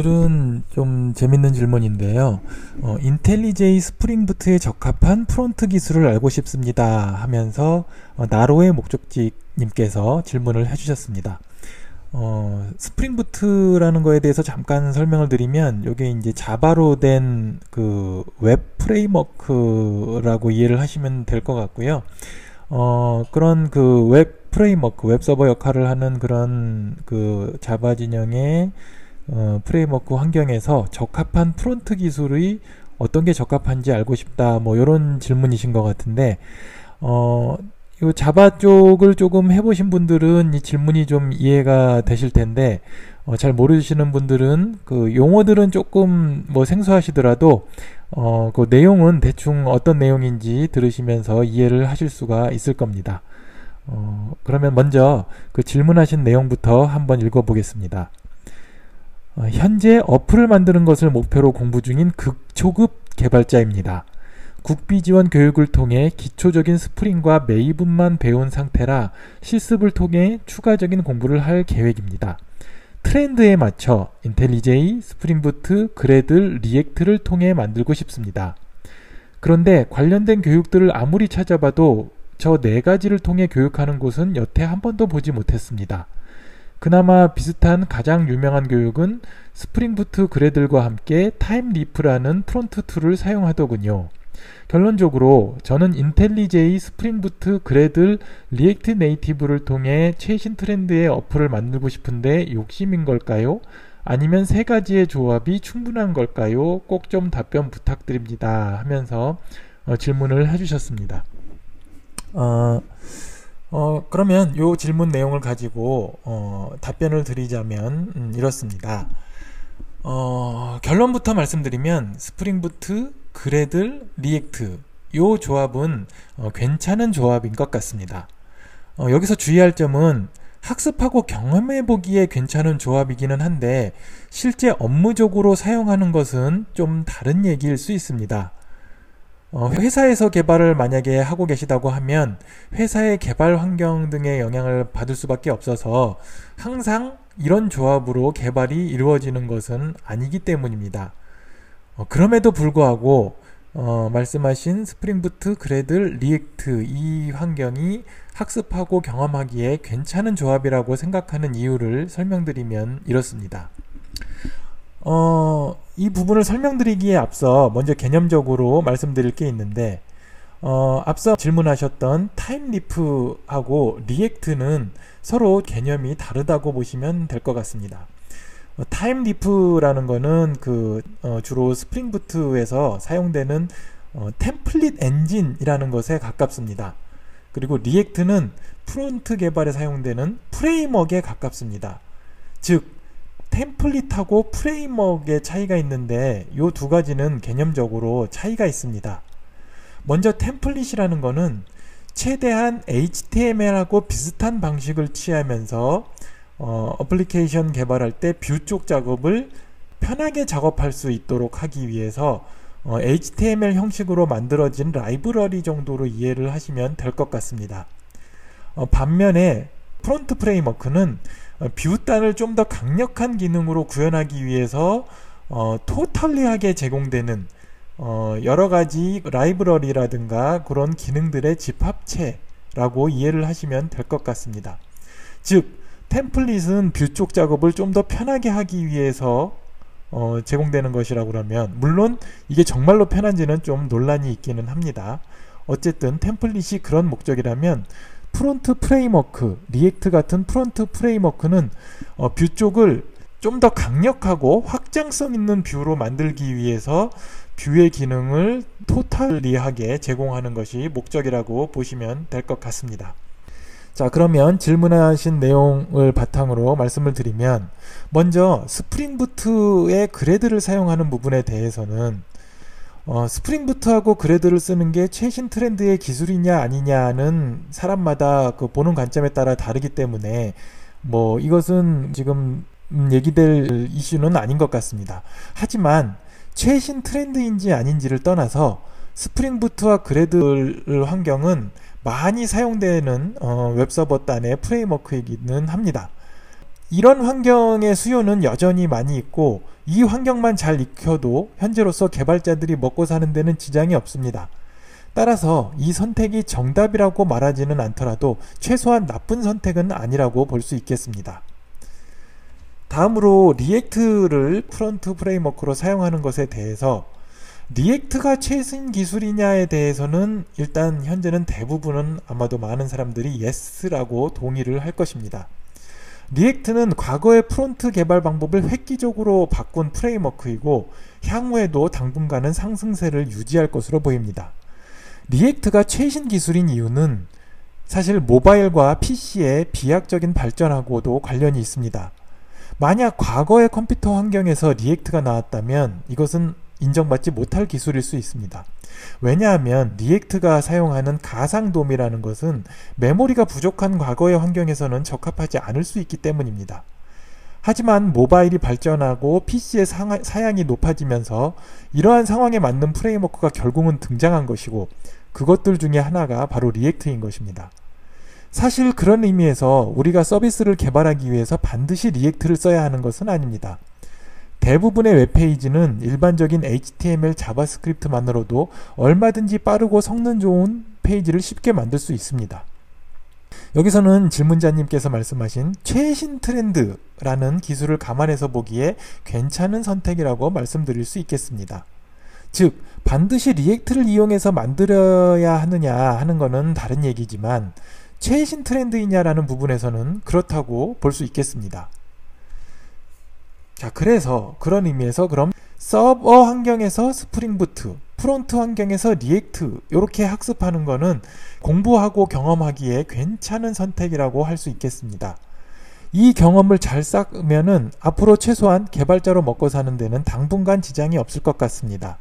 오늘은 좀 재밌는 질문인데요. 어, IntelliJ Spring Boot에 적합한 front 기술을 알고 싶습니다 하면서 어, 나로의 목적지님께서 질문을 해주셨습니다. 어, Spring Boot라는 거에 대해서 잠깐 설명을 드리면 이게 이제 Java로 된 그 웹 framework라고 이해를 하시면 될 것 같고요. 어, 그런 그 웹 framework, 웹 서버 역할을 하는 그런 그 Java 진영의 어, framework 환경에서 적합한 front 기술의 어떤 게 적합한지 알고 싶다. 뭐 이런 질문이신 것 같은데 어, 이 Java 쪽을 조금 해보신 분들은 이 질문이 좀 이해가 되실 텐데 어, 잘 모르시는 분들은 그 용어들은 조금 뭐 생소하시더라도 어, 그 내용은 대충 어떤 내용인지 들으시면서 이해를 하실 수가 있을 겁니다. 어, 그러면 먼저 그 질문하신 내용부터 한번 읽어보겠습니다. 어, 현재 어플을 만드는 것을 목표로 공부 중인 극초급 개발자입니다. 국비 지원 교육을 통해 기초적인 Spring과 Maven만 배운 상태라 실습을 통해 추가적인 공부를 할 계획입니다. 트렌드에 맞춰 IntelliJ, Spring Boot, Gradle, React를 통해 만들고 싶습니다. 그런데 관련된 교육들을 아무리 찾아봐도 저 네 가지를 통해 교육하는 곳은 여태 한 번도 보지 못했습니다. 그나마 비슷한 가장 유명한 교육은 Spring Boot Gradle과 함께 Thymeleaf라는 front tool을 사용하더군요. 결론적으로 저는 IntelliJ, Spring Boot, Gradle, React Native를 통해 최신 트렌드의 어플을 만들고 싶은데 욕심인 걸까요? 아니면 세 가지의 조합이 충분한 걸까요? 꼭 좀 답변 부탁드립니다. 하면서 어, 질문을 해주셨습니다. 어, 어, 그러면 요 질문 내용을 가지고 어, 답변을 드리자면 음, 이렇습니다. 어, 결론부터 말씀드리면 Spring Boot, Gradle, React 요 조합은 어, 괜찮은 조합인 것 같습니다. 어, 여기서 주의할 점은 학습하고 경험해 보기에 괜찮은 조합이기는 한데 실제 업무적으로 사용하는 것은 좀 다른 얘기일 수 있습니다. 어, 회사에서 개발을 만약에 하고 계시다고 하면 회사의 개발 환경 등의 영향을 받을 수밖에 없어서 항상 이런 조합으로 개발이 이루어지는 것은 아니기 때문입니다. 어, 그럼에도 불구하고 어, 말씀하신 Spring Boot, Gradle, React 이 환경이 학습하고 경험하기에 괜찮은 조합이라고 생각하는 이유를 설명드리면 이렇습니다. 어, 이 부분을 설명드리기에 앞서 먼저 개념적으로 말씀드릴 게 있는데 어, 앞서 질문하셨던 Thymeleaf하고 React는 서로 개념이 다르다고 보시면 될 것 같습니다. 어, Thymeleaf라는 거는 그 어, 주로 Spring Boot에서 사용되는 어, template 엔진이라는 것에 가깝습니다. 그리고 React는 front 개발에 사용되는 framework에 가깝습니다. 즉 template하고 framework의 차이가 있는데 이 두 가지는 개념적으로 차이가 있습니다. 먼저 template이라는 거는 최대한 HTML하고 비슷한 방식을 취하면서 어, 어플리케이션 개발할 때 view 쪽 작업을 편하게 작업할 수 있도록 하기 위해서 어, HTML 형식으로 만들어진 라이브러리 정도로 이해를 하시면 될 것 같습니다. 어, 반면에 front framework는 어, view단을 좀 더 강력한 기능으로 구현하기 위해서 어, totally하게 제공되는 어, 여러 가지 라이브러리라든가 그런 기능들의 집합체라고 이해를 하시면 될 것 같습니다. 즉, template은 view 쪽 작업을 좀 더 편하게 하기 위해서 어, 제공되는 것이라고 그러면 물론 이게 정말로 편한지는 좀 논란이 있기는 합니다. 어쨌든 template이 그런 목적이라면 front framework, React 같은 front framework는 어, view 쪽을 좀 더 강력하고 확장성 있는 view로 만들기 위해서 view의 기능을 totally하게 제공하는 것이 목적이라고 보시면 될 것 같습니다. 자, 그러면 질문하신 내용을 바탕으로 말씀을 드리면 먼저 Spring Boot에 Gradle을 사용하는 부분에 대해서는 어, Spring Boot하고 Gradle을 쓰는 게 최신 트렌드의 기술이냐 아니냐는 사람마다 그 보는 관점에 따라 다르기 때문에 뭐 이것은 지금 얘기될 이슈는 아닌 것 같습니다. 하지만 최신 트렌드인지 아닌지를 떠나서 Spring Boot와 Gradle 환경은 많이 사용되는 어, 웹서버 단의 프레임워크이기는 합니다. 이런 환경의 수요는 여전히 많이 있고 이 환경만 잘 익혀도 현재로서 개발자들이 먹고 사는 데는 지장이 없습니다. 따라서 이 선택이 정답이라고 말하지는 않더라도 최소한 나쁜 선택은 아니라고 볼 수 있겠습니다. 다음으로 React를 프론트 프레임워크로 사용하는 것에 대해서 React가 최신 기술이냐에 대해서는 일단 현재는 대부분은 아마도 많은 사람들이 yes라고 동의를 할 것입니다. React는 과거의 프론트 개발 방법을 획기적으로 바꾼 프레임워크이고 향후에도 당분간은 상승세를 유지할 것으로 보입니다. React가 최신 기술인 이유는 사실 모바일과 PC의 비약적인 발전하고도 관련이 있습니다. 만약 과거의 컴퓨터 환경에서 React가 나왔다면 이것은 인정받지 못할 기술일 수 있습니다. 왜냐하면 React가 사용하는 가상 DOM이라는 것은 메모리가 부족한 과거의 환경에서는 적합하지 않을 수 있기 때문입니다. 하지만 모바일이 발전하고 PC의 사양이 높아지면서 이러한 상황에 맞는 프레임워크가 결국은 등장한 것이고 그것들 중에 하나가 바로 React인 것입니다. 사실 그런 의미에서 우리가 서비스를 개발하기 위해서 반드시 React를 써야 하는 것은 아닙니다. 대부분의 웹페이지는 일반적인 HTML, JavaScript만으로도 얼마든지 빠르고 성능 좋은 페이지를 쉽게 만들 수 있습니다. 여기서는 질문자님께서 말씀하신 최신 트렌드라는 기술을 감안해서 보기에 괜찮은 선택이라고 말씀드릴 수 있겠습니다. 즉, 반드시 React를 이용해서 만들어야 하느냐 하는 것은 다른 얘기지만 최신 트렌드이냐라는 부분에서는 그렇다고 볼 수 있겠습니다. 자, 그래서 그런 의미에서 그럼 서버 환경에서 Spring Boot, 프론트 환경에서 React 이렇게 학습하는 거는 공부하고 경험하기에 괜찮은 선택이라고 할 수 있겠습니다. 이 경험을 잘 쌓으면은 앞으로 최소한 개발자로 먹고 사는 데는 당분간 지장이 없을 것 같습니다.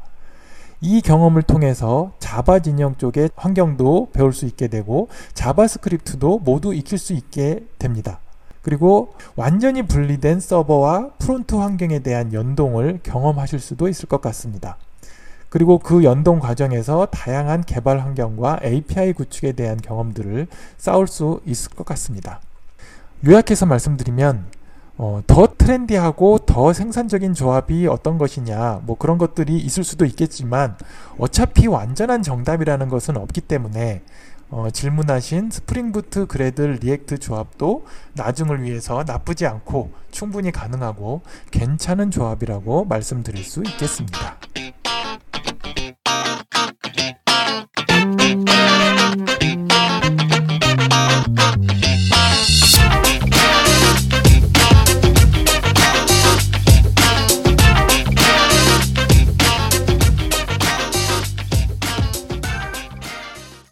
이 경험을 통해서 Java 진영 쪽의 환경도 배울 수 있게 되고 JavaScript도 모두 익힐 수 있게 됩니다. 그리고 완전히 분리된 서버와 프론트 환경에 대한 연동을 경험하실 수도 있을 것 같습니다. 그리고 그 연동 과정에서 다양한 개발 환경과 API 구축에 대한 경험들을 쌓을 수 있을 것 같습니다. 요약해서 말씀드리면 어, 더 trendy하고 더 생산적인 조합이 어떤 것이냐, 뭐 그런 것들이 있을 수도 있겠지만, 어차피 완전한 정답이라는 것은 없기 때문에, 어, 질문하신 Spring Boot Gradle React 조합도 나중을 위해서 나쁘지 않고 충분히 가능하고 괜찮은 조합이라고 말씀드릴 수 있겠습니다.